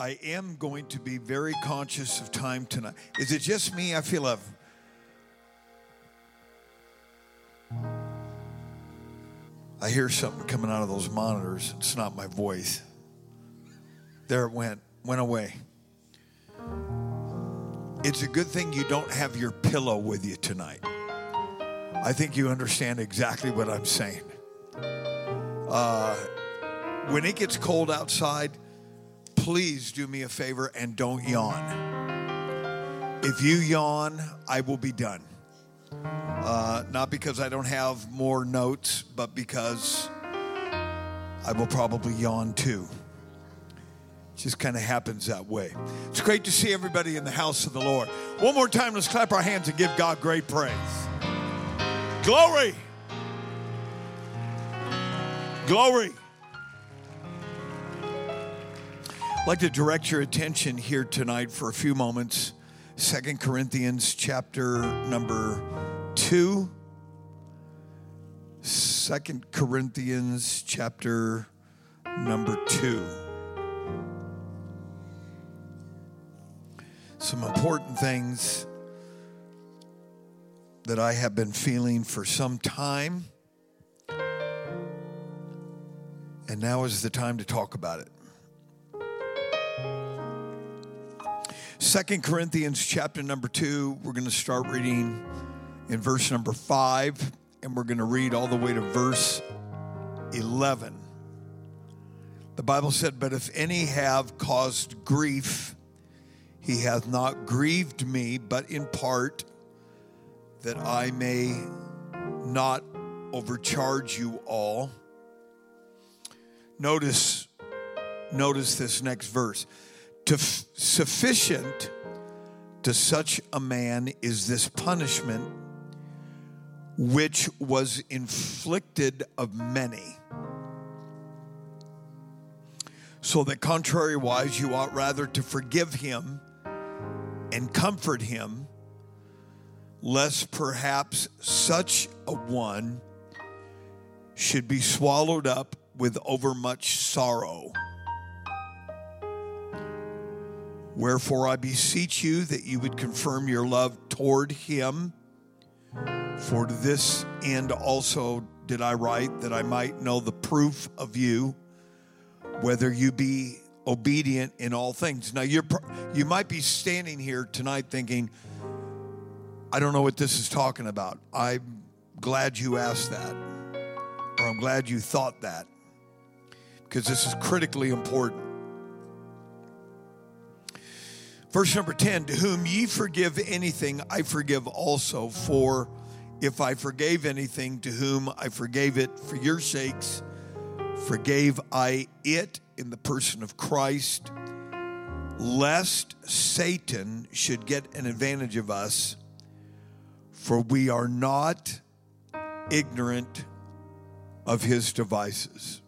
I am going to be very conscious of time tonight. Is it just me? I feel I hear something coming out of those monitors. It's not my voice. There it went, went away. It's a good thing you don't have your pillow with you tonight. I think you understand exactly what I'm saying. Uh, when it gets cold outside, please do me a favor and don't yawn. If you yawn, I will be done. Uh, not because I don't have more notes, but because I will probably yawn too. It just kind of happens that way. It's great to see everybody in the house of the Lord. One more time, let's clap our hands and give God great praise. Glory! Glory! Like to direct your attention here tonight for a few moments. Second Corinthians chapter number 2. Second Corinthians chapter number 2. Some important things that I have been feeling for some time. And now is the time to talk about it. Second Corinthians chapter number 2, we're going to start reading in verse number 5 and we're going to read all the way to verse 11. The Bible said, "But if any have caused grief, he hath not grieved me, but in part that I may not overcharge you all." Notice notice this next verse. To f- sufficient to such a man is this punishment which was inflicted of many. So that contrariwise, you ought rather to forgive him and comfort him, lest perhaps such a one should be swallowed up with overmuch sorrow. Wherefore I beseech you that you would confirm your love toward him. For to this end also did I write, that I might know the proof of you, whether you be obedient in all things. Now you're you might be standing here tonight thinking, I don't know what this is talking about. I'm glad you asked that, or I'm glad you thought that, because this is critically important. Verse number 10 To whom ye forgive anything, I forgive also. For if I forgave anything to whom I forgave it for your sakes, forgave I it in the person of Christ, lest Satan should get an advantage of us, for we are not ignorant of his devices.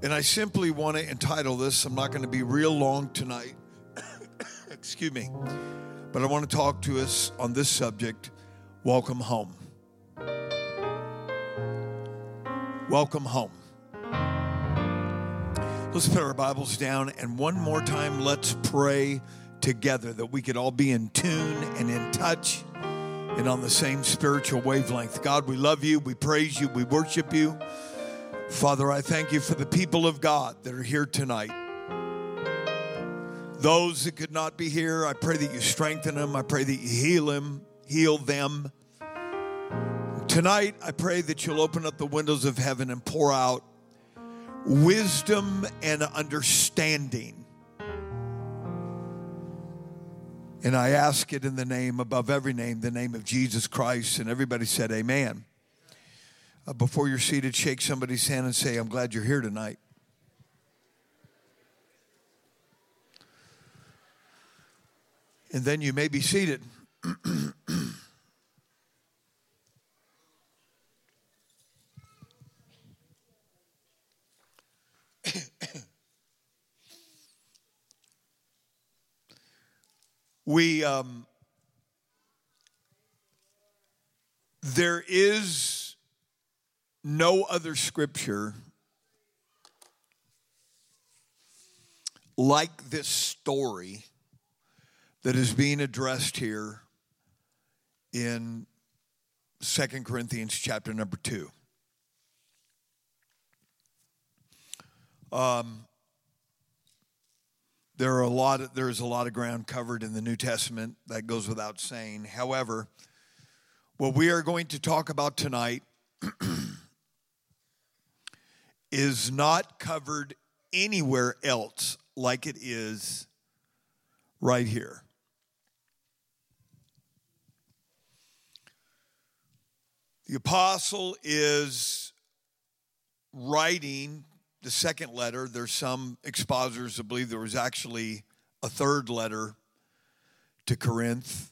And I simply want to entitle this, I'm not going to be real long tonight. Excuse me. But I want to talk to us on this subject Welcome Home. Welcome Home. Let's put our Bibles down and one more time let's pray together that we could all be in tune and in touch and on the same spiritual wavelength. God, we love you, we praise you, we worship you. Father, I thank you for the people of God that are here tonight. Those that could not be here, I pray that you strengthen them. I pray that you heal them, heal them. Tonight, I pray that you'll open up the windows of heaven and pour out wisdom and understanding. And I ask it in the name above every name, the name of Jesus Christ. And everybody said, Amen. Uh, before you're seated, shake somebody's hand and say, I'm glad you're here tonight. And then you may be seated. we, um, there is no other scripture like this story that is being addressed here in Second Corinthians chapter number 2. Um, there are a lot of, there's a lot of ground covered in the New Testament that goes without saying. However, what we are going to talk about tonight is not covered anywhere else like it is right here. The apostle is writing the second letter. There's some expositors that believe there was actually a third letter to Corinth.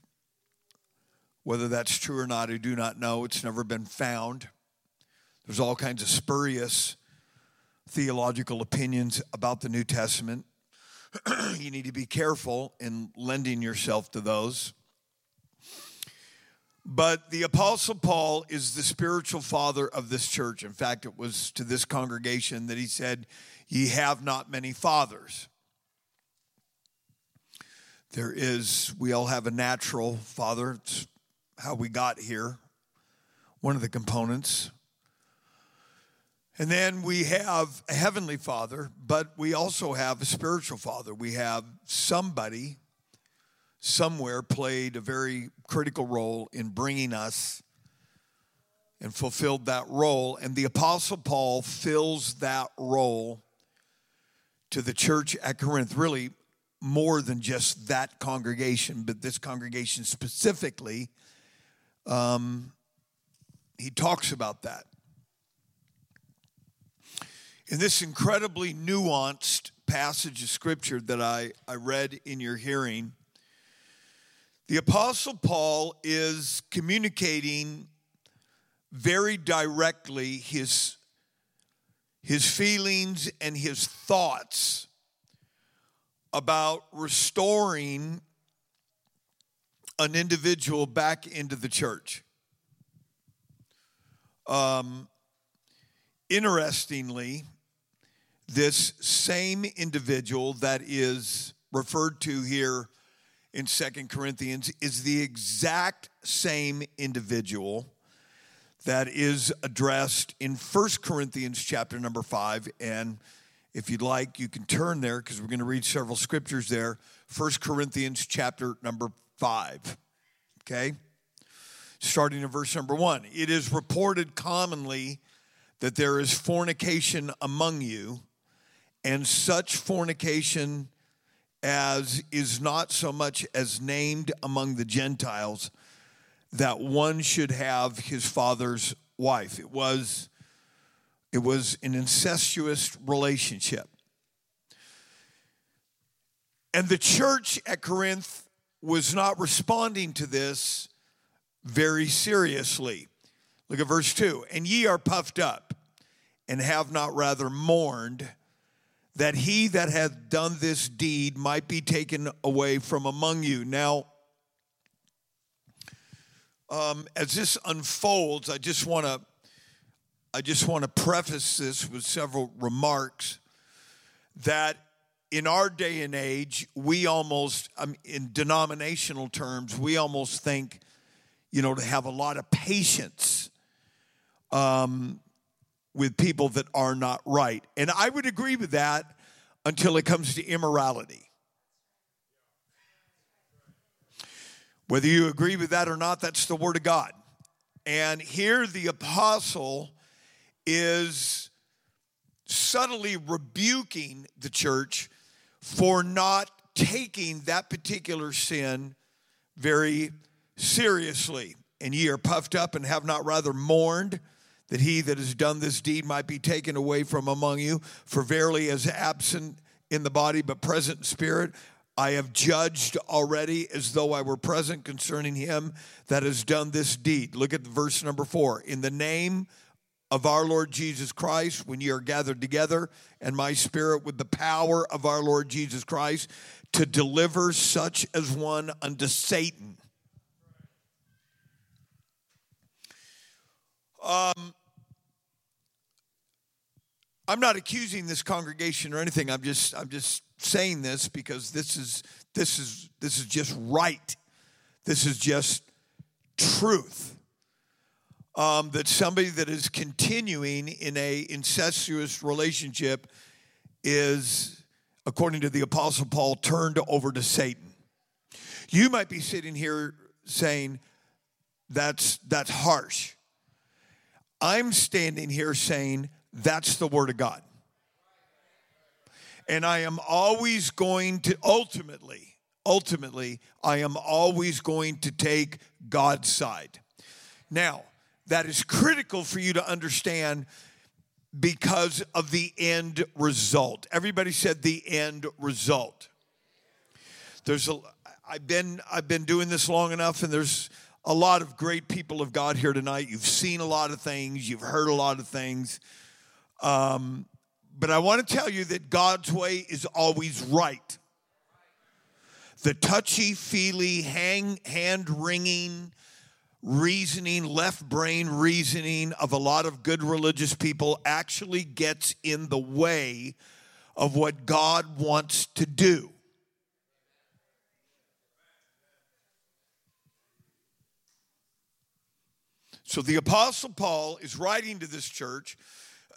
Whether that's true or not, I do not know. It's never been found. There's all kinds of spurious theological opinions about the New Testament. you need to be careful in lending yourself to those. But the Apostle Paul is the spiritual father of this church. In fact, it was to this congregation that he said, Ye have not many fathers. There is, we all have a natural father. It's how we got here, one of the components. And then we have a heavenly father, but we also have a spiritual father. We have somebody somewhere played a very critical role in bringing us and fulfilled that role. And the Apostle Paul fills that role to the church at Corinth, really more than just that congregation, but this congregation specifically. Um, he talks about that. In this incredibly nuanced passage of scripture that I, I read in your hearing, the Apostle Paul is communicating very directly his, his feelings and his thoughts about restoring an individual back into the church. Um, interestingly, this same individual that is referred to here in Second Corinthians is the exact same individual that is addressed in First Corinthians chapter number 5 and if you'd like you can turn there because we're going to read several scriptures there. First Corinthians chapter number 5 okay? Starting in verse number 1 it is reported commonly that there is fornication among you and such fornication as is not so much as named among the Gentiles that one should have his father's wife. It was it was an incestuous relationship. And the church at Corinth was not responding to this very seriously. Look at verse 2. And ye are puffed up and have not rather mourned that he that hath done this deed might be taken away from among you. Now, um, as this unfolds, I just want to I just want to preface this with several remarks that in our day and age, we almost, um, in denominational terms, we almost think, you know, to have a lot of patience um, with people that are not right. And I would agree with that until it comes to immorality. Whether you agree with that or not, that's the Word of God. And here the apostle is subtly rebuking the church for not taking that particular sin very seriously. And ye are puffed up and have not rather mourned that he that has done this deed might be taken away from among you. For verily, as absent in the body but present in spirit, I have judged already as though I were present concerning him that has done this deed. Look at verse number four. In the name of our Lord Jesus Christ, when ye are gathered together, and my spirit with the power of our Lord Jesus Christ, to deliver such as one unto Satan Um, I'm not accusing this congregation or anything. I'm just I'm just saying this because this is this is this is just right. This is just truth. Um, that somebody that is continuing in a incestuous relationship is, according to the Apostle Paul, turned over to Satan. You might be sitting here saying, "That's that's harsh." I'm standing here saying that's the Word of God. And I am always going to, ultimately, ultimately, I am always going to take God's side. Now, that is critical for you to understand because of the end result. Everybody said the end result. There's a I've been I've been doing this long enough and there's a lot of great people of God here tonight. You've seen a lot of things, you've heard a lot of things. Um, but I want to tell you that God's way is always right. The touchy feely, hand wringing, reasoning, left brain reasoning of a lot of good religious people actually gets in the way of what God wants to do. So the Apostle Paul is writing to this church.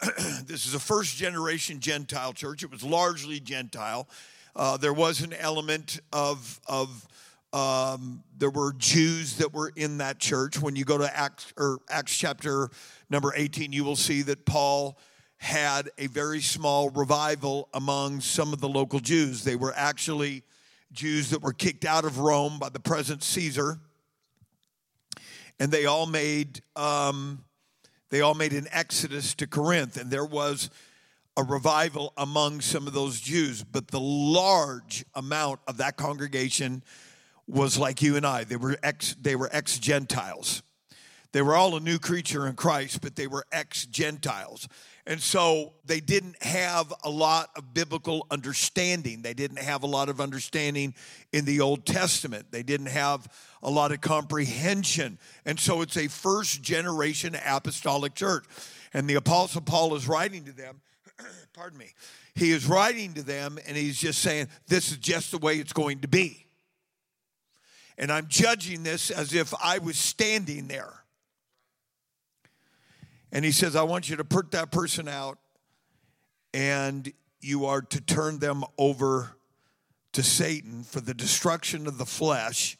this is a first generation Gentile church. It was largely Gentile. Uh, there was an element of, of um, there were Jews that were in that church. When you go to Acts or Acts chapter number 18, you will see that Paul had a very small revival among some of the local Jews. They were actually Jews that were kicked out of Rome by the present Caesar and they all made um, they all made an exodus to Corinth, and there was a revival among some of those Jews. But the large amount of that congregation was like you and I. They were ex they were ex Gentiles. They were all a new creature in Christ, but they were ex Gentiles. And so they didn't have a lot of biblical understanding. They didn't have a lot of understanding in the Old Testament. They didn't have a lot of comprehension. And so it's a first generation apostolic church. And the Apostle Paul is writing to them, pardon me, he is writing to them and he's just saying, this is just the way it's going to be. And I'm judging this as if I was standing there. And he says, I want you to put that person out and you are to turn them over to Satan for the destruction of the flesh,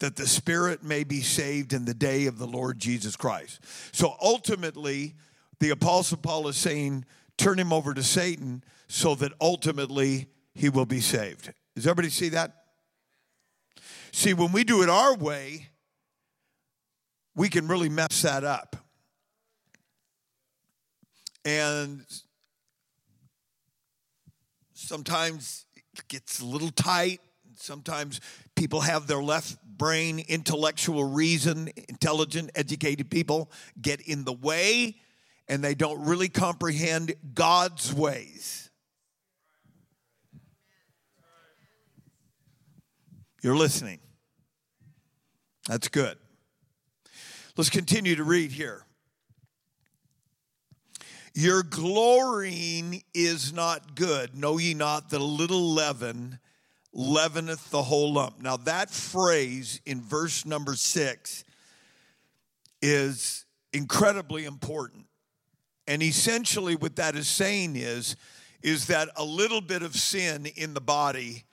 that the spirit may be saved in the day of the Lord Jesus Christ. So ultimately, the Apostle Paul is saying, turn him over to Satan so that ultimately he will be saved. Does everybody see that? See, when we do it our way, we can really mess that up. And sometimes it gets a little tight. Sometimes people have their left brain, intellectual reason, intelligent, educated people get in the way and they don't really comprehend God's ways. You're listening. That's good. Let's continue to read here. Your glorying is not good. Know ye not that a little leaven leaveneth the whole lump? Now, that phrase in verse number six is incredibly important. And essentially, what that is saying is, is that a little bit of sin in the body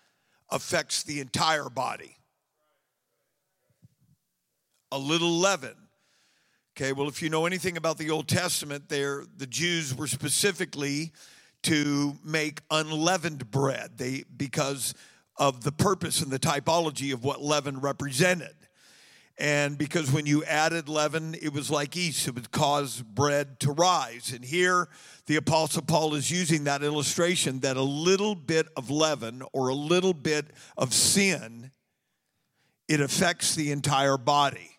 affects the entire body. A little leaven Okay, well, if you know anything about the Old Testament, there the Jews were specifically to make unleavened bread. They because of the purpose and the typology of what leaven represented. And because when you added leaven, it was like yeast, it would cause bread to rise. And here, the Apostle Paul is using that illustration that a little bit of leaven or a little bit of sin, it affects the entire body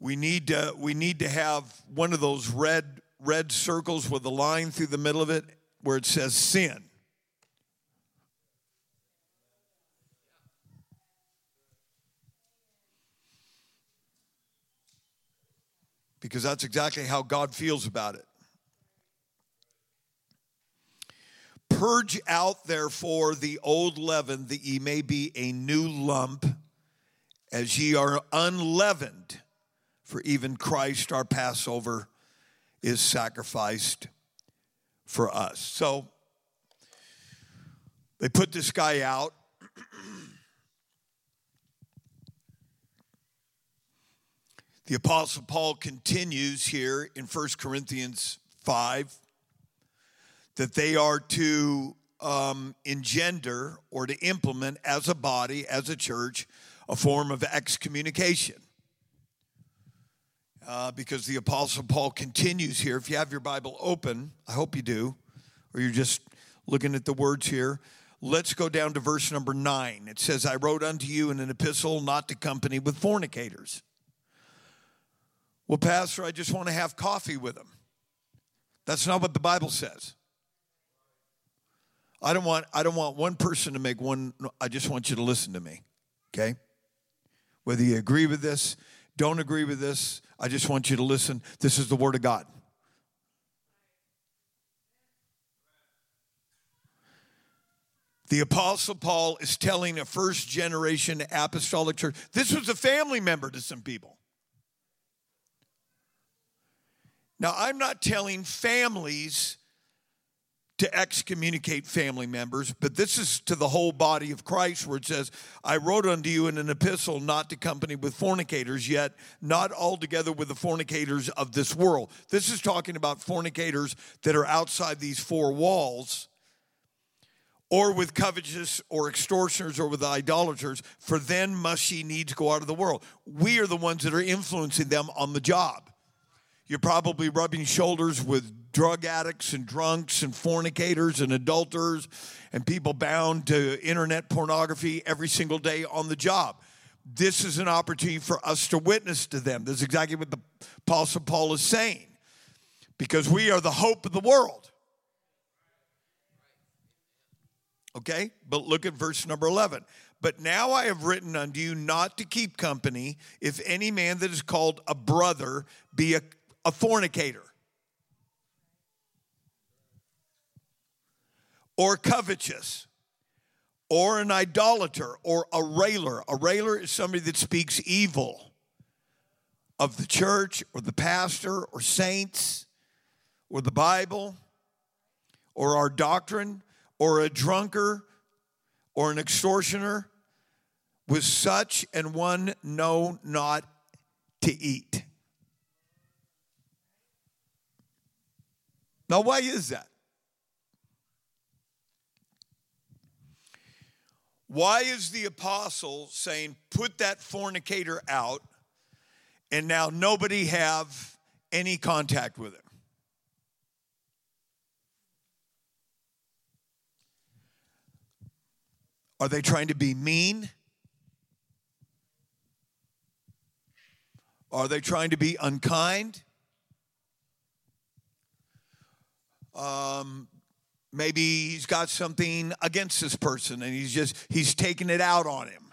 we need to we need to have one of those red red circles with a line through the middle of it where it says sin because that's exactly how God feels about it. Purge out, therefore, the old leaven, that ye may be a new lump, as ye are unleavened. For even Christ, our Passover, is sacrificed for us. So they put this guy out. the Apostle Paul continues here in 1 Corinthians 5 that they are to um, engender or to implement as a body, as a church, a form of excommunication. Uh, because the Apostle Paul continues here. If you have your Bible open, I hope you do, or you're just looking at the words here. Let's go down to verse number nine. It says, I wrote unto you in an epistle not to company with fornicators. Well, Pastor, I just want to have coffee with him. That's not what the Bible says. I don't want I don't want one person to make one I just want you to listen to me. Okay? Whether you agree with this, don't agree with this, I just want you to listen. This is the word of God. The Apostle Paul is telling a first generation apostolic church. This was a family member to some people. Now, I'm not telling families to excommunicate family members, but this is to the whole body of Christ, where it says, I wrote unto you in an epistle not to company with fornicators, yet not altogether with the fornicators of this world. This is talking about fornicators that are outside these four walls, or with covetous or extortioners or with idolaters, for then must ye needs go out of the world. We are the ones that are influencing them on the job. You're probably rubbing shoulders with drug addicts and drunks and fornicators and adulterers and people bound to internet pornography every single day on the job. This is an opportunity for us to witness to them. This is exactly what the Apostle Paul is saying because we are the hope of the world. Okay? But look at verse number 11. But now I have written unto you not to keep company if any man that is called a brother be a a fornicator or covetous or an idolater or a railer. A railer is somebody that speaks evil of the church or the pastor or saints or the Bible or our doctrine or a drunker or an extortioner. With such and one know not to eat. Now, why is that? Why is the apostle saying, put that fornicator out, and now nobody have any contact with him? Are they trying to be mean? Are they trying to be unkind? Um, maybe he's got something against this person and he's just he's taking it out on him.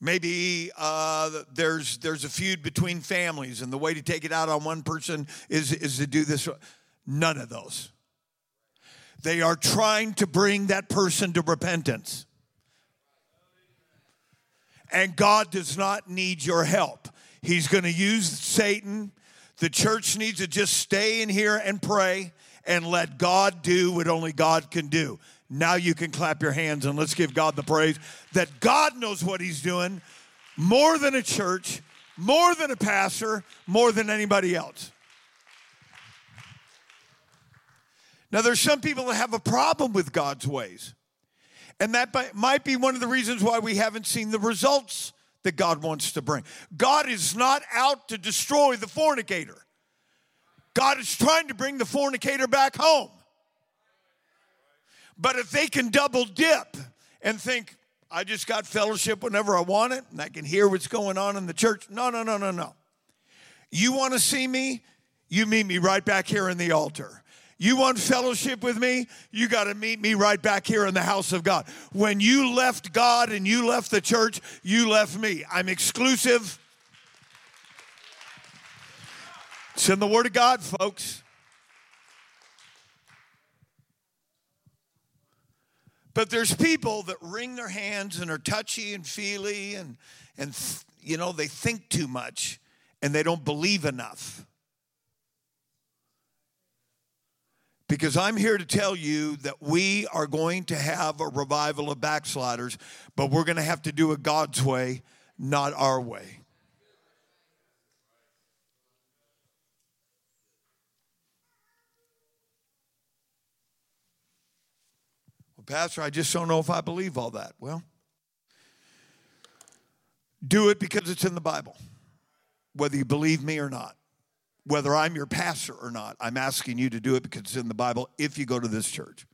Maybe uh, there's there's a feud between families, and the way to take it out on one person is is to do this. None of those. They are trying to bring that person to repentance. And God does not need your help. He's going to use Satan. The church needs to just stay in here and pray and let God do what only God can do. Now you can clap your hands and let's give God the praise that God knows what He's doing more than a church, more than a pastor, more than anybody else. Now, there's some people that have a problem with God's ways. And that might be one of the reasons why we haven't seen the results that God wants to bring. God is not out to destroy the fornicator, God is trying to bring the fornicator back home. But if they can double dip and think, I just got fellowship whenever I want it and I can hear what's going on in the church. No, no, no, no, no. You want to see me? You meet me right back here in the altar. You want fellowship with me? You got to meet me right back here in the house of God. When you left God and you left the church, you left me. I'm exclusive. It's in the Word of God, folks. But there's people that wring their hands and are touchy and feely and, and you know, they think too much and they don't believe enough. Because I'm here to tell you that we are going to have a revival of backsliders, but we're going to have to do it God's way, not our way. Well, Pastor, I just don't know if I believe all that. Well, do it because it's in the Bible, whether you believe me or not whether I'm your pastor or not. I'm asking you to do it because it's in the Bible if you go to this church.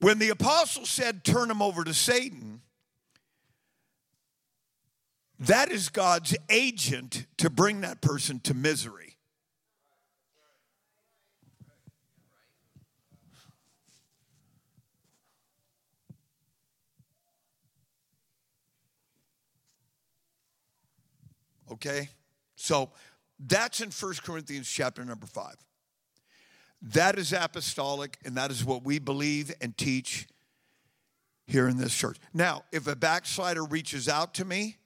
When the apostle said, turn him over to Satan, that is God's agent to bring that person to misery. Okay? So that's in 1 Corinthians chapter number 5. That is apostolic, and that is what we believe and teach here in this church. Now, if a backslider reaches out to me,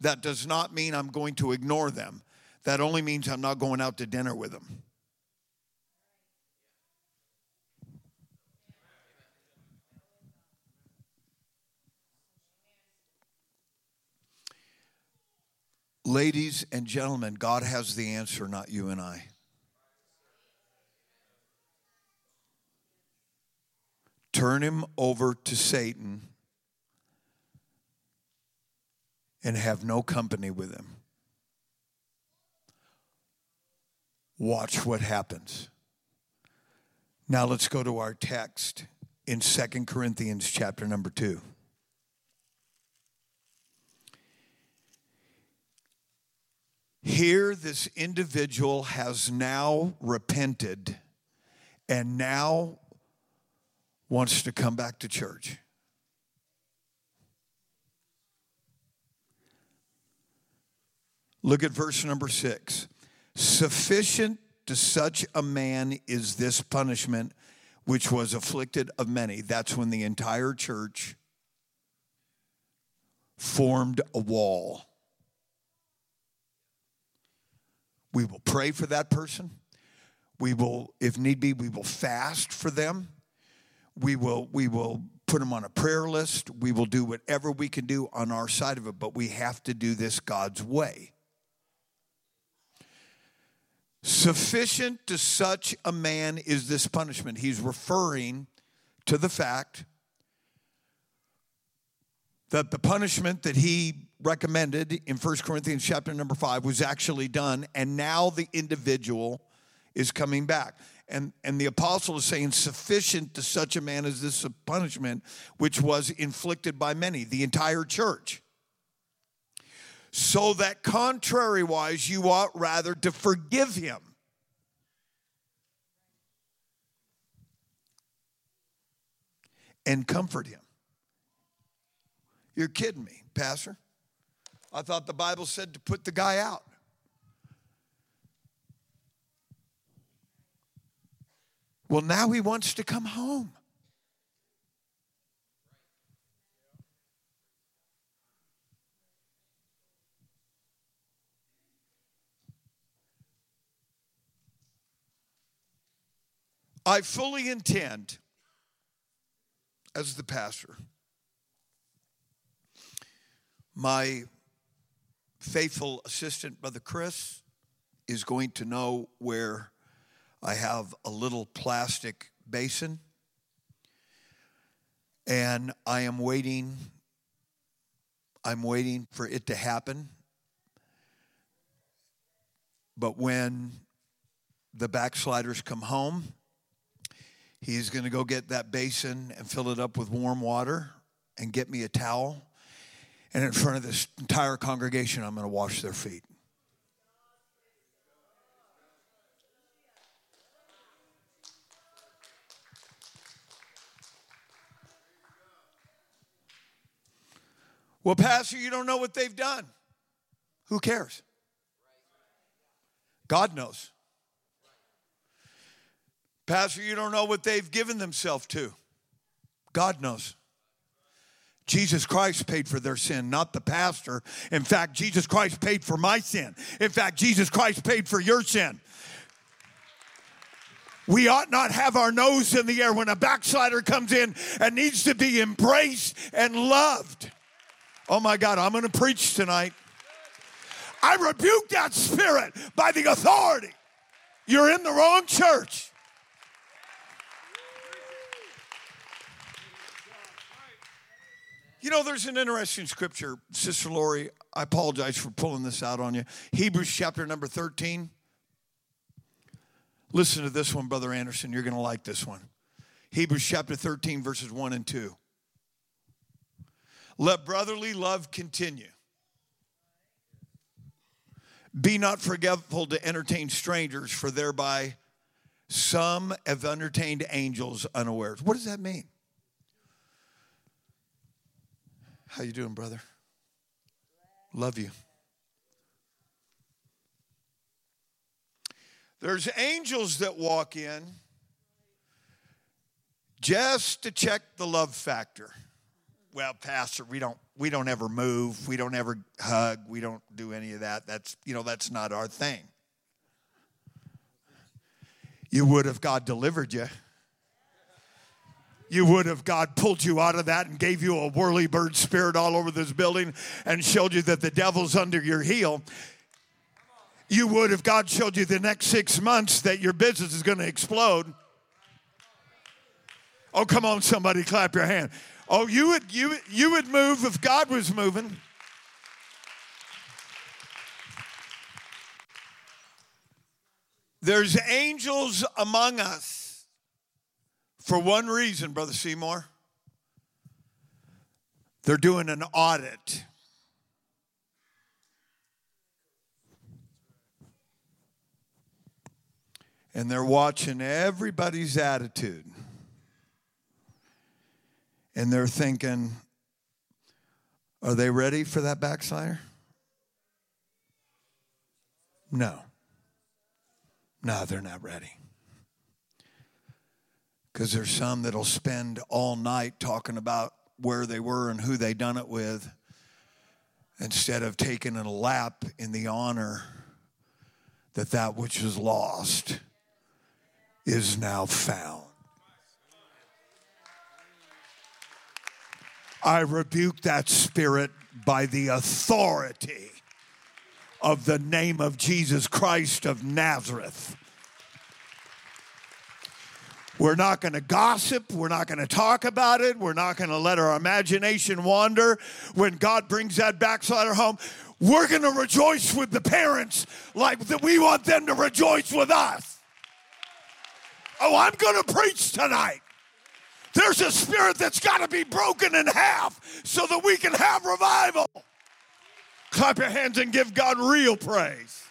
that does not mean I'm going to ignore them. That only means I'm not going out to dinner with them. Ladies and gentlemen, God has the answer, not you and I. Turn him over to Satan and have no company with him. Watch what happens. Now let's go to our text in Second Corinthians chapter number 2. Here, this individual has now repented and now wants to come back to church. Look at verse number six. Sufficient to such a man is this punishment which was afflicted of many. That's when the entire church formed a wall. We will pray for that person. We will, if need be, we will fast for them. We will, we will put them on a prayer list. We will do whatever we can do on our side of it, but we have to do this God's way. Sufficient to such a man is this punishment. He's referring to the fact that the punishment that he recommended in 1 Corinthians chapter number 5 was actually done and now the individual is coming back. And, and the apostle is saying, sufficient to such a man as this punishment, which was inflicted by many, the entire church. So that contrariwise, you ought rather to forgive him. And comfort him. You're kidding me, Pastor. I thought the Bible said to put the guy out. Well, now he wants to come home. I fully intend, as the pastor, my faithful assistant, Brother Chris, is going to know where I have a little plastic basin. And I am waiting. I'm waiting for it to happen. But when the backsliders come home, he's going to go get that basin and fill it up with warm water and get me a towel and in front of this entire congregation, I'm going to wash their feet. Well, Pastor, you don't know what they've done. Who cares? God knows. Pastor, you don't know what they've given themselves to. God knows. Jesus Christ paid for their sin, not the pastor. In fact, Jesus Christ paid for my sin. In fact, Jesus Christ paid for your sin. We ought not have our nose in the air when a backslider comes in and needs to be embraced and loved. Oh my God, I'm going to preach tonight. I rebuke that spirit by the authority. You're in the wrong church. You know, there's an interesting scripture, Sister Lori. I apologize for pulling this out on you. Hebrews chapter number 13. Listen to this one, Brother Anderson. You're going to like this one. Hebrews chapter 13, verses 1 and 2. Let brotherly love continue. Be not forgetful to entertain strangers, for thereby some have entertained angels unawares. What does that mean? How you doing, brother? Love you. There's angels that walk in just to check the love factor. Well, pastor, we don't we don't ever move, we don't ever hug, we don't do any of that. That's you know, that's not our thing. You would if God delivered you. You would have God pulled you out of that and gave you a whirly bird spirit all over this building and showed you that the devil's under your heel you would if God showed you the next six months that your business is going to explode. Oh, come on, somebody, clap your hand. Oh, you would you you would move if God was moving. There's angels among us for one reason, Brother Seymour. They're doing an audit. and they're watching everybody's attitude. And they're thinking, are they ready for that backslider? No. No, they're not ready. Because there's some that'll spend all night talking about where they were and who they done it with instead of taking a lap in the honor that that which is lost is now found. I rebuke that spirit by the authority of the name of Jesus Christ of Nazareth. We're not going to gossip. We're not going to talk about it. We're not going to let our imagination wander. When God brings that backslider home, we're going to rejoice with the parents like that we want them to rejoice with us. Oh, I'm going to preach tonight. There's a spirit that's got to be broken in half so that we can have revival. Clap your hands and give God real praise.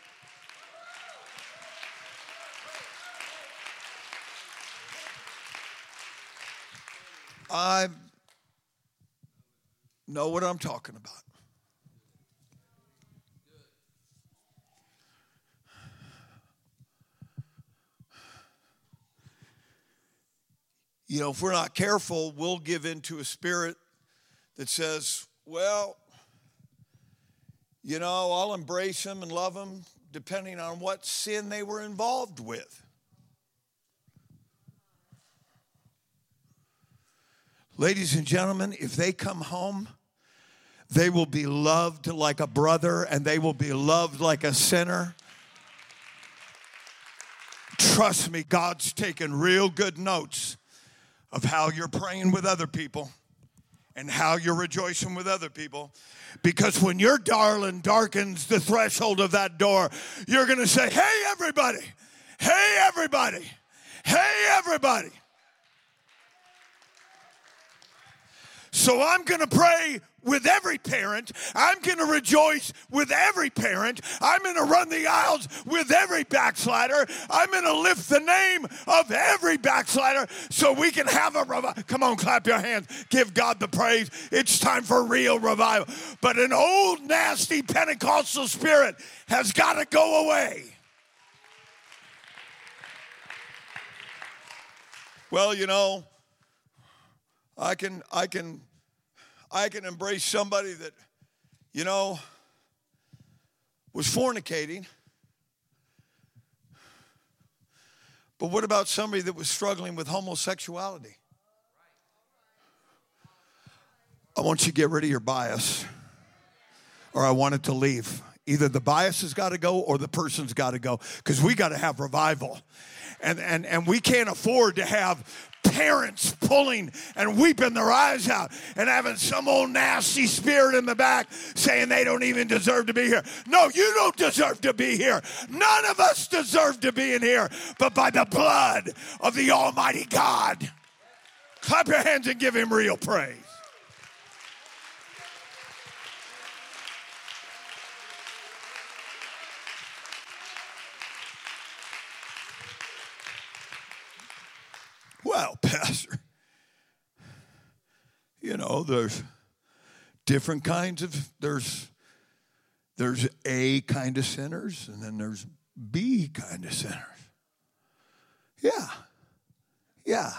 I know what I'm talking about. you know, if we're not careful, we'll give into a spirit that says, well, you know, I'll embrace them and love them depending on what sin they were involved with. Ladies and gentlemen, if they come home, they will be loved like a brother and they will be loved like a sinner. Trust me, God's taken real good notes of how you're praying with other people and how you're rejoicing with other people. Because when your darling darkens the threshold of that door, you're going to say, Hey, everybody! Hey, everybody! Hey, everybody! So I'm going to pray with every parent. I'm going to rejoice with every parent. I'm going to run the aisles with every backslider. I'm going to lift the name of every backslider so we can have a revival. Come on, clap your hands. Give God the praise. It's time for real revival. But an old, nasty Pentecostal spirit has got to go away. Well, you know, I can, I can, I can embrace somebody that, you know, was fornicating. But what about somebody that was struggling with homosexuality? I want you to get rid of your bias, or I want it to leave. Either the bias has got to go or the person's got to go because we got to have revival. And, and, and we can't afford to have parents pulling and weeping their eyes out and having some old nasty spirit in the back saying they don't even deserve to be here. No, you don't deserve to be here. None of us deserve to be in here, but by the blood of the Almighty God. Clap your hands and give him real praise. Well, Pastor, you know, there's different kinds of there's there's A kind of sinners and then there's B kind of sinners. Yeah. Yeah.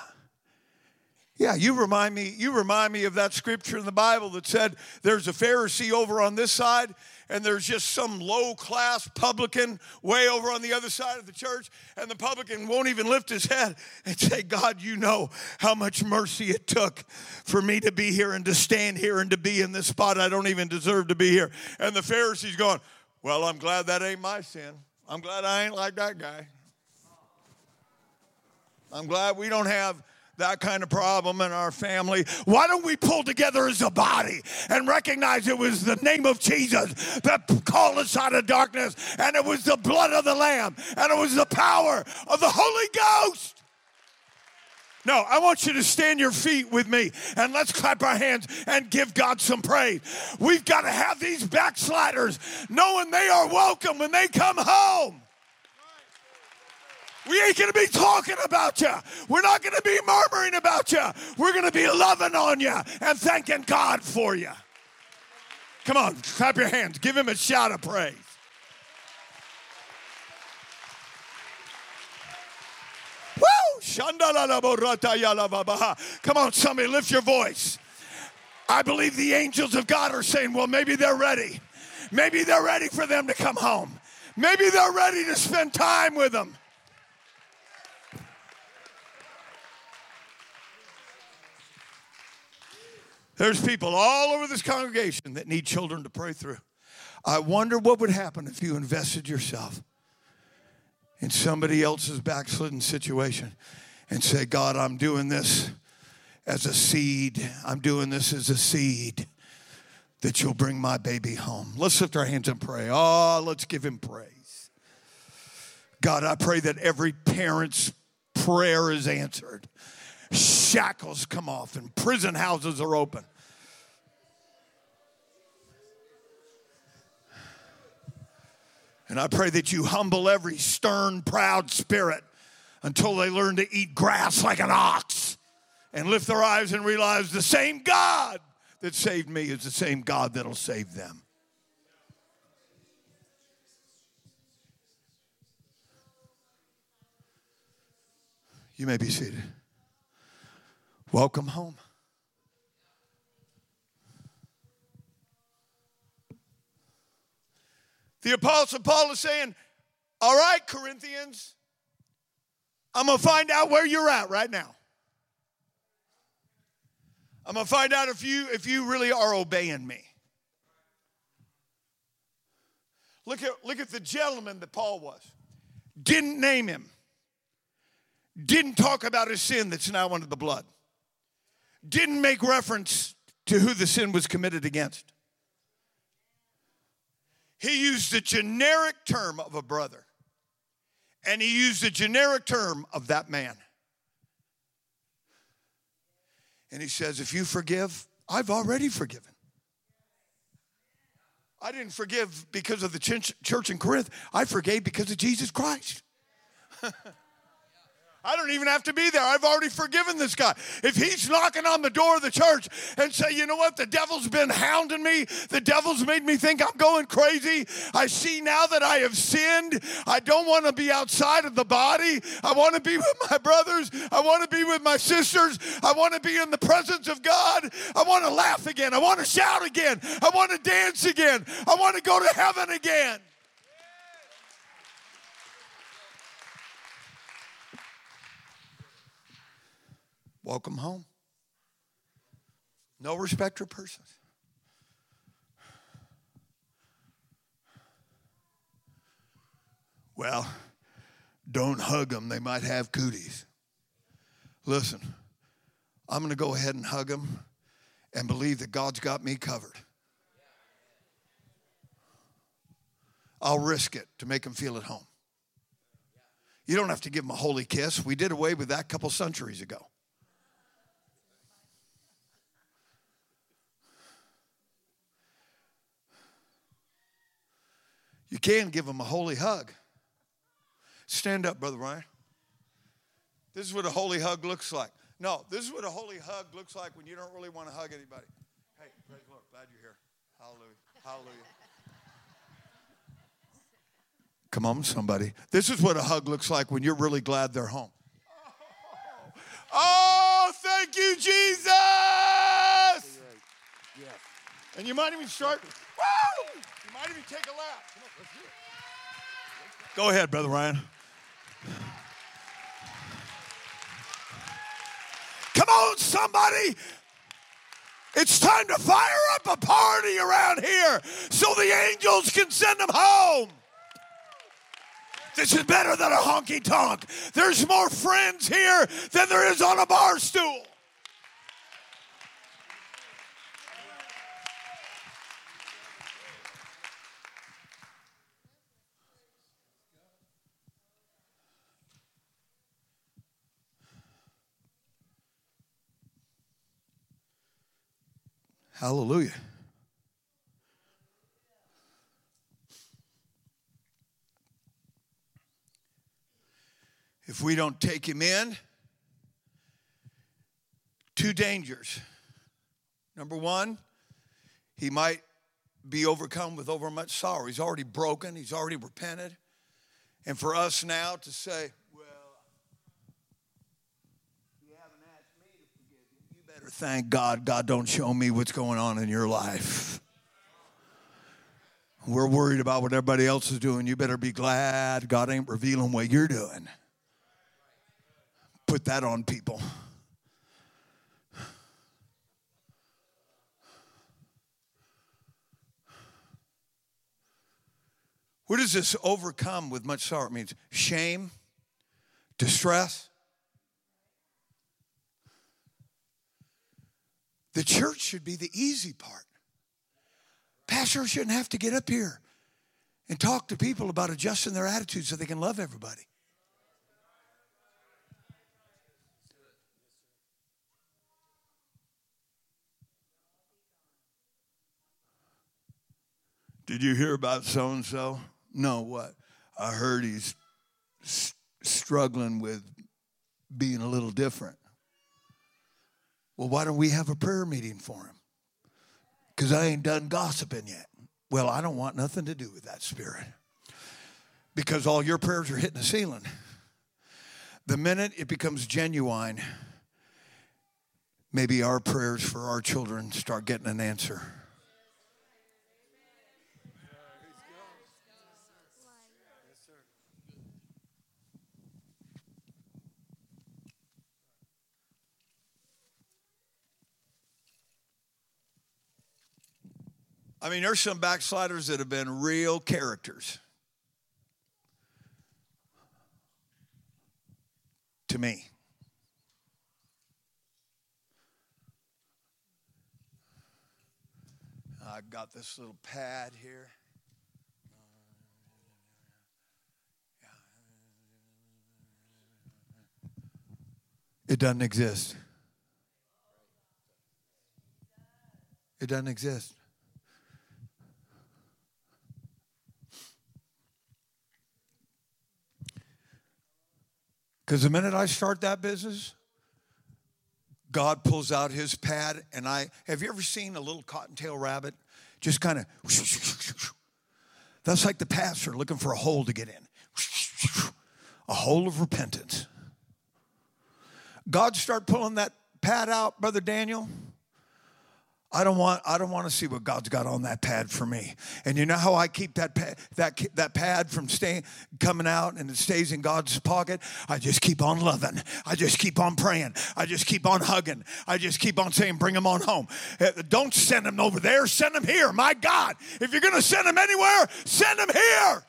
Yeah, you remind me, you remind me of that scripture in the Bible that said there's a Pharisee over on this side and there's just some low class publican way over on the other side of the church, and the publican won't even lift his head and say, God, you know how much mercy it took for me to be here and to stand here and to be in this spot. I don't even deserve to be here. And the Pharisee's going, Well, I'm glad that ain't my sin. I'm glad I ain't like that guy. I'm glad we don't have that kind of problem in our family. Why don't we pull together as a body and recognize it was the name of Jesus that called us out of darkness, and it was the blood of the Lamb, and it was the power of the Holy Ghost? No, I want you to stand your feet with me and let's clap our hands and give God some praise. We've got to have these backsliders knowing they are welcome when they come home. We ain't going to be talking about you. We're not going to be murmuring about you. We're going to be loving on you and thanking God for you. Come on, clap your hands. Give him a shout of praise. Come on, somebody, lift your voice. I believe the angels of God are saying, well, maybe they're ready. Maybe they're ready for them to come home. Maybe they're ready to spend time with them. There's people all over this congregation that need children to pray through. I wonder what would happen if you invested yourself in somebody else's backslidden situation and say, God, I'm doing this as a seed. I'm doing this as a seed that you'll bring my baby home. Let's lift our hands and pray. Oh, let's give him praise. God, I pray that every parent's prayer is answered shackles come off and prison houses are open. And I pray that you humble every stern, proud spirit until they learn to eat grass like an ox and lift their eyes and realize the same God that saved me is the same God that'll save them. You may be seated. Welcome home. The Apostle Paul is saying, All right, Corinthians, I'm going to find out where you're at right now. I'm going to find out if you if you really are obeying me. Look at look at the gentleman that Paul was. Didn't name him. Didn't talk about his sin that's now under the blood didn't make reference to who the sin was committed against. He used the generic term of a brother, and he used the generic term of that man. And he says, If you forgive, I've already forgiven. I didn't forgive because of the church in Corinth, I forgave because of Jesus Christ. I don't even have to be there. I've already forgiven this guy. If he's knocking on the door of the church and say, you know what, the devil's been hounding me, the devil's made me think I'm going crazy. I see now that I have sinned. I don't want to be outside of the body. I want to be with my brothers. I want to be with my sisters. I want to be in the presence of God. I want to laugh again. I want to shout again. I want to dance again. I want to go to heaven again. Welcome home. No respect of persons. Well, don't hug them. They might have cooties. Listen, I'm going to go ahead and hug them and believe that God's got me covered. I'll risk it to make them feel at home. You don't have to give them a holy kiss. We did away with that a couple centuries ago. You can give them a holy hug. Stand up, Brother Ryan. This is what a holy hug looks like. No, this is what a holy hug looks like when you don't really want to hug anybody. Hey, praise the Lord. Glad you're here. Hallelujah. Hallelujah. Come on, somebody. This is what a hug looks like when you're really glad they're home. Oh, oh thank you, Jesus. And you might even start, woo! Might even take a lap. Go ahead, Brother Ryan. Come on, somebody. It's time to fire up a party around here so the angels can send them home. This is better than a honky tonk. There's more friends here than there is on a bar stool. Hallelujah. If we don't take him in, two dangers. Number one, he might be overcome with overmuch sorrow. He's already broken, he's already repented. And for us now to say, well, you haven't asked me to forgive you, you better thank God God don't show me what's going on in your life. We're worried about what everybody else is doing. You better be glad God ain't revealing what you're doing put that on people. What does this overcome with much sorrow? It means shame, distress. The church should be the easy part. Pastors shouldn't have to get up here and talk to people about adjusting their attitude so they can love everybody. Did you hear about so and so? No, what? I heard he's s- struggling with being a little different. Well, why don't we have a prayer meeting for him? Because I ain't done gossiping yet. Well, I don't want nothing to do with that spirit. Because all your prayers are hitting the ceiling. The minute it becomes genuine, maybe our prayers for our children start getting an answer. I mean, there's some backsliders that have been real characters to me. I've got this little pad here. It doesn't exist. It doesn't exist. Because the minute I start that business, God pulls out his pad, and I have you ever seen a little cottontail rabbit just kind of? That's like the pastor looking for a hole to get in, a hole of repentance. God start pulling that pad out, brother Daniel. I don't want I don't want to see what God's got on that pad for me. And you know how I keep that pad, that that pad from staying coming out and it stays in God's pocket? I just keep on loving. I just keep on praying. I just keep on hugging. I just keep on saying bring them on home. Uh, don't send them over there, send them here. My God, if you're going to send them anywhere, send them here.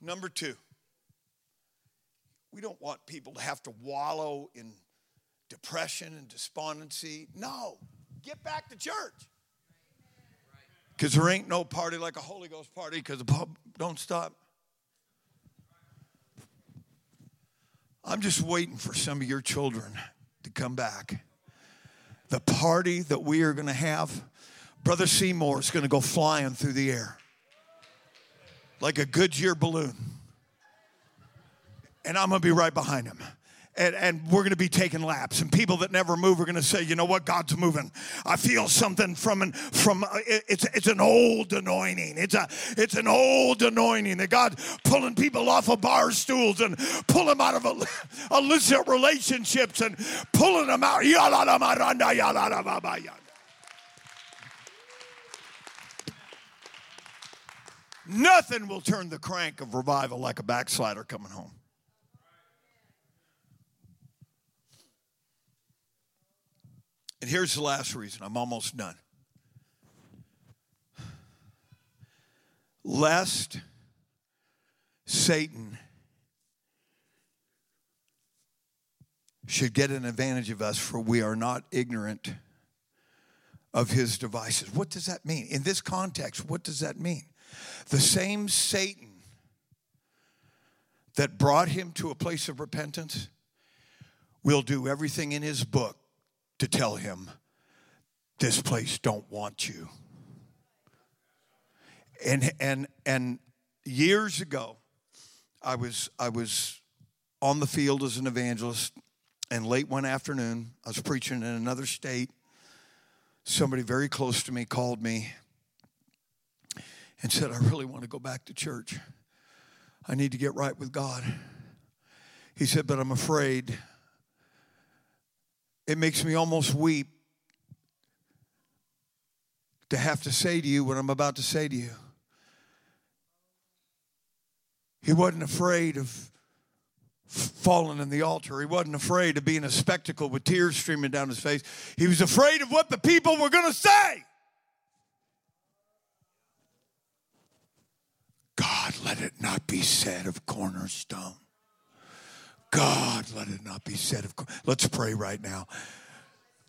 Number 2. We don't want people to have to wallow in depression and despondency. No, get back to church. Because there ain't no party like a Holy Ghost party because the pub don't stop. I'm just waiting for some of your children to come back. The party that we are going to have, Brother Seymour is going to go flying through the air like a Goodyear balloon and I'm going to be right behind him. And, and, we're going to be taking laps. And people that never move are going to say, you know what, God's moving. I feel something from an, from uh, it's it's an old anointing. It's a it's an old anointing that God pulling people off of bar stools and pulling them out of illicit relationships and pulling them out. Nothing will turn the crank of revival like a backslider coming home. And here's the last reason I'm almost done. Lest Satan should get an advantage of us, for we are not ignorant of his devices. What does that mean? In this context, what does that mean? The same Satan that brought him to a place of repentance will do everything in his book to tell him, this place don't want you. And and and years ago, I was I was on the field as an evangelist, and late one afternoon, I was preaching in another state. Somebody very close to me called me and said, I really want to go back to church. I need to get right with God. He said, but I'm afraid it makes me almost weep to have to say to you what I'm about to say to you. He wasn't afraid of falling in the altar. He wasn't afraid of being a spectacle with tears streaming down his face. He was afraid of what the people were going to say. God, let it not be said of Cornerstone. God, let it not be said of. Let's pray right now.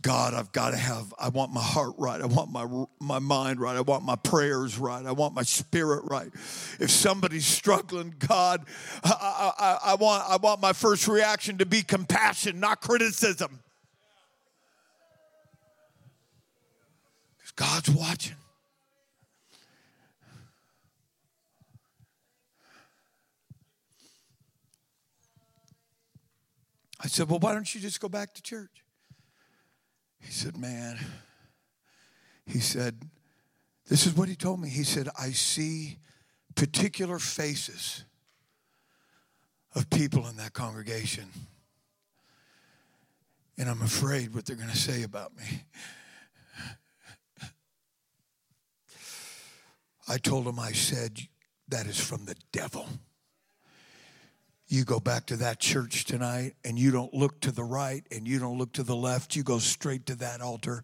God, I've got to have, I want my heart right. I want my, my mind right. I want my prayers right. I want my spirit right. If somebody's struggling, God, I, I, I, want, I want my first reaction to be compassion, not criticism. Because God's watching. I said, Well, why don't you just go back to church? He said, Man, he said, This is what he told me. He said, I see particular faces of people in that congregation. And I'm afraid what they're going to say about me. I told him, I said, that is from the devil you go back to that church tonight and you don't look to the right and you don't look to the left, you go straight to that altar.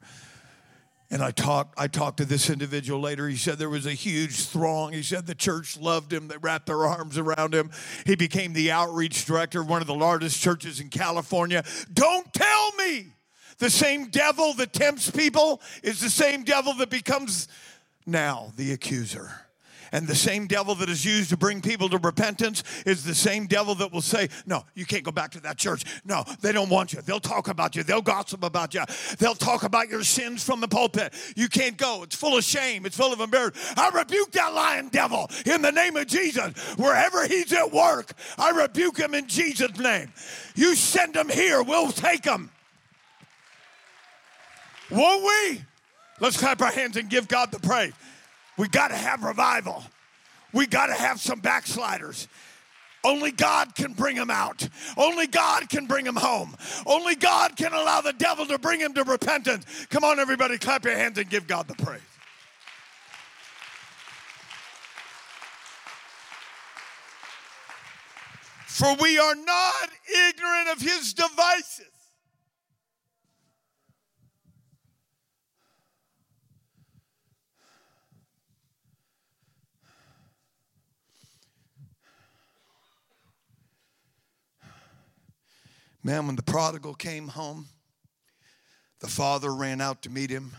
And I talked, I talked to this individual later. He said there was a huge throng. He said the church loved him. They wrapped their arms around him. He became the outreach director of one of the largest churches in California. Don't tell me the same devil that tempts people is the same devil that becomes now the accuser. And the same devil that is used to bring people to repentance is the same devil that will say, No, you can't go back to that church. No, they don't want you. They'll talk about you. They'll gossip about you. They'll talk about your sins from the pulpit. You can't go. It's full of shame. It's full of embarrassment. I rebuke that lying devil in the name of Jesus. Wherever he's at work, I rebuke him in Jesus' name. You send him here, we'll take him. Won't we? Let's clap our hands and give God the praise. We got to have revival. We got to have some backsliders. Only God can bring them out. Only God can bring them home. Only God can allow the devil to bring him to repentance. Come on, everybody, clap your hands and give God the praise. For we are not ignorant of his devices. Man, when the prodigal came home, the father ran out to meet him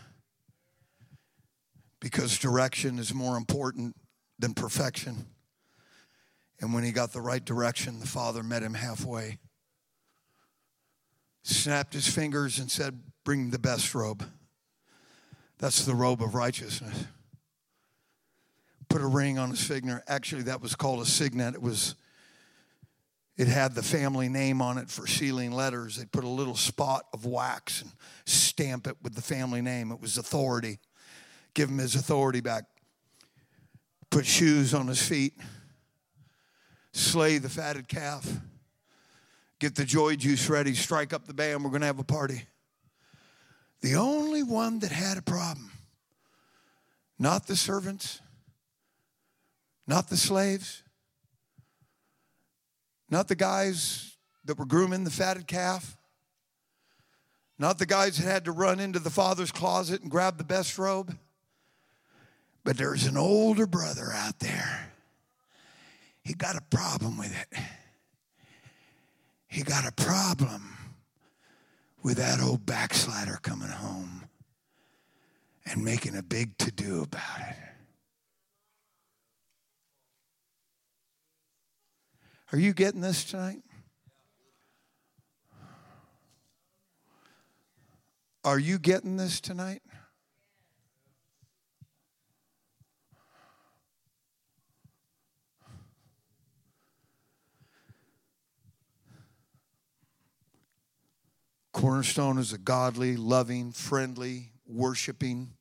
because direction is more important than perfection. And when he got the right direction, the father met him halfway, snapped his fingers, and said, Bring the best robe. That's the robe of righteousness. Put a ring on his finger. Actually, that was called a signet. It was it had the family name on it for sealing letters. They'd put a little spot of wax and stamp it with the family name. It was authority. Give him his authority back. Put shoes on his feet. Slay the fatted calf. Get the joy juice ready. Strike up the band. We're going to have a party. The only one that had a problem, not the servants, not the slaves, not the guys that were grooming the fatted calf. Not the guys that had to run into the father's closet and grab the best robe. But there's an older brother out there. He got a problem with it. He got a problem with that old backslider coming home and making a big to do about it. Are you getting this tonight? Are you getting this tonight? Cornerstone is a godly, loving, friendly, worshiping,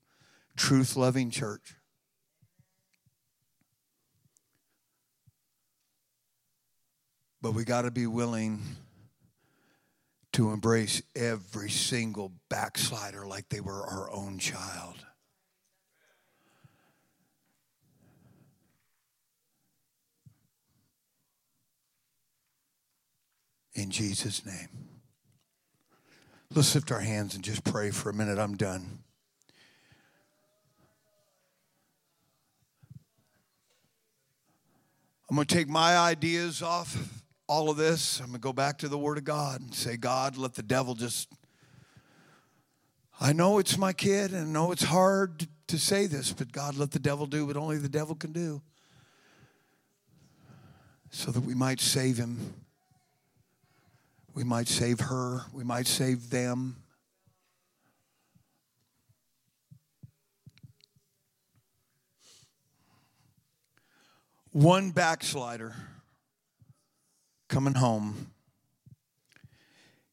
truth loving church. But we got to be willing to embrace every single backslider like they were our own child. In Jesus' name. Let's lift our hands and just pray for a minute. I'm done. I'm going to take my ideas off all of this, I'm going to go back to the Word of God and say, God, let the devil just. I know it's my kid and I know it's hard to say this, but God, let the devil do what only the devil can do so that we might save him. We might save her. We might save them. One backslider coming home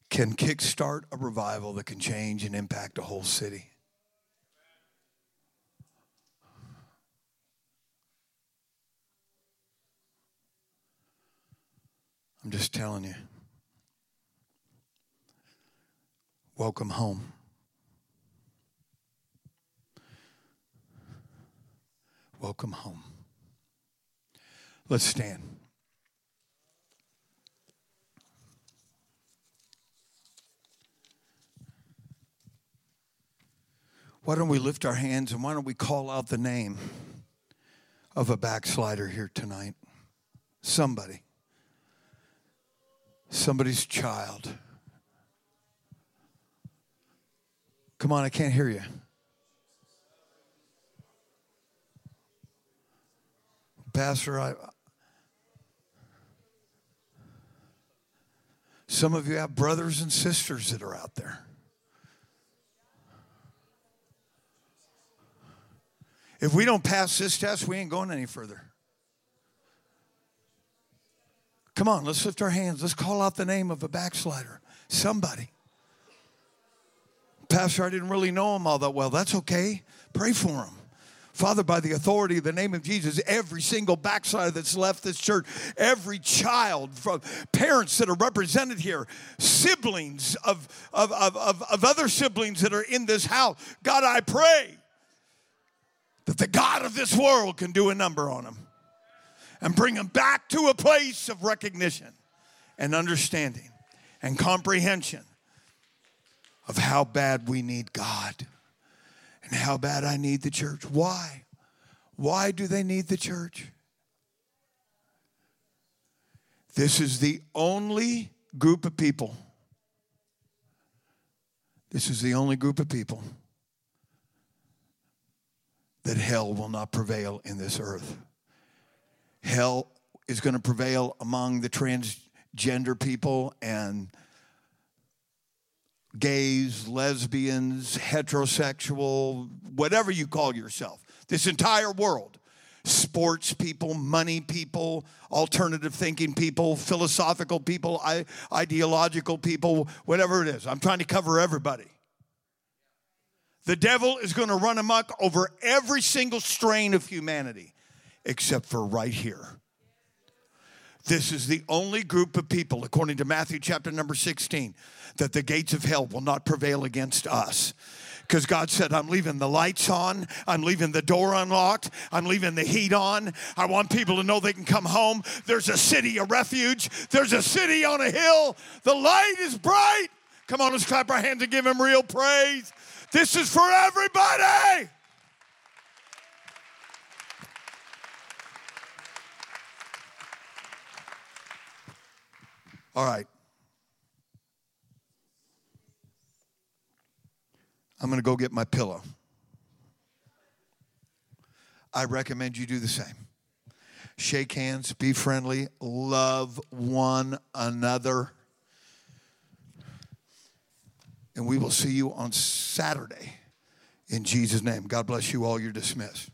can kickstart a revival that can change and impact a whole city. I'm just telling you. Welcome home. Welcome home. Let's stand. Why don't we lift our hands and why don't we call out the name of a backslider here tonight? Somebody. Somebody's child. Come on, I can't hear you. Pastor, I. Some of you have brothers and sisters that are out there. If we don't pass this test, we ain't going any further. Come on, let's lift our hands. Let's call out the name of a backslider. Somebody. Pastor, I didn't really know him all that well. That's okay. Pray for him. Father, by the authority of the name of Jesus, every single backslider that's left this church, every child from parents that are represented here, siblings of, of, of, of, of other siblings that are in this house, God, I pray that the God of this world can do a number on them and bring them back to a place of recognition and understanding and comprehension of how bad we need God and how bad I need the church. Why? Why do they need the church? This is the only group of people. This is the only group of people that hell will not prevail in this earth. Hell is going to prevail among the transgender people and gays, lesbians, heterosexual, whatever you call yourself, this entire world. Sports people, money people, alternative thinking people, philosophical people, ideological people, whatever it is. I'm trying to cover everybody. The devil is going to run amok over every single strain of humanity except for right here. This is the only group of people, according to Matthew chapter number 16, that the gates of hell will not prevail against us. Because God said, I'm leaving the lights on. I'm leaving the door unlocked. I'm leaving the heat on. I want people to know they can come home. There's a city a refuge. There's a city on a hill. The light is bright. Come on, let's clap our hands and give him real praise. This is for everybody. All right. I'm going to go get my pillow. I recommend you do the same. Shake hands, be friendly, love one another. And we will see you on Saturday in Jesus' name. God bless you all. You're dismissed.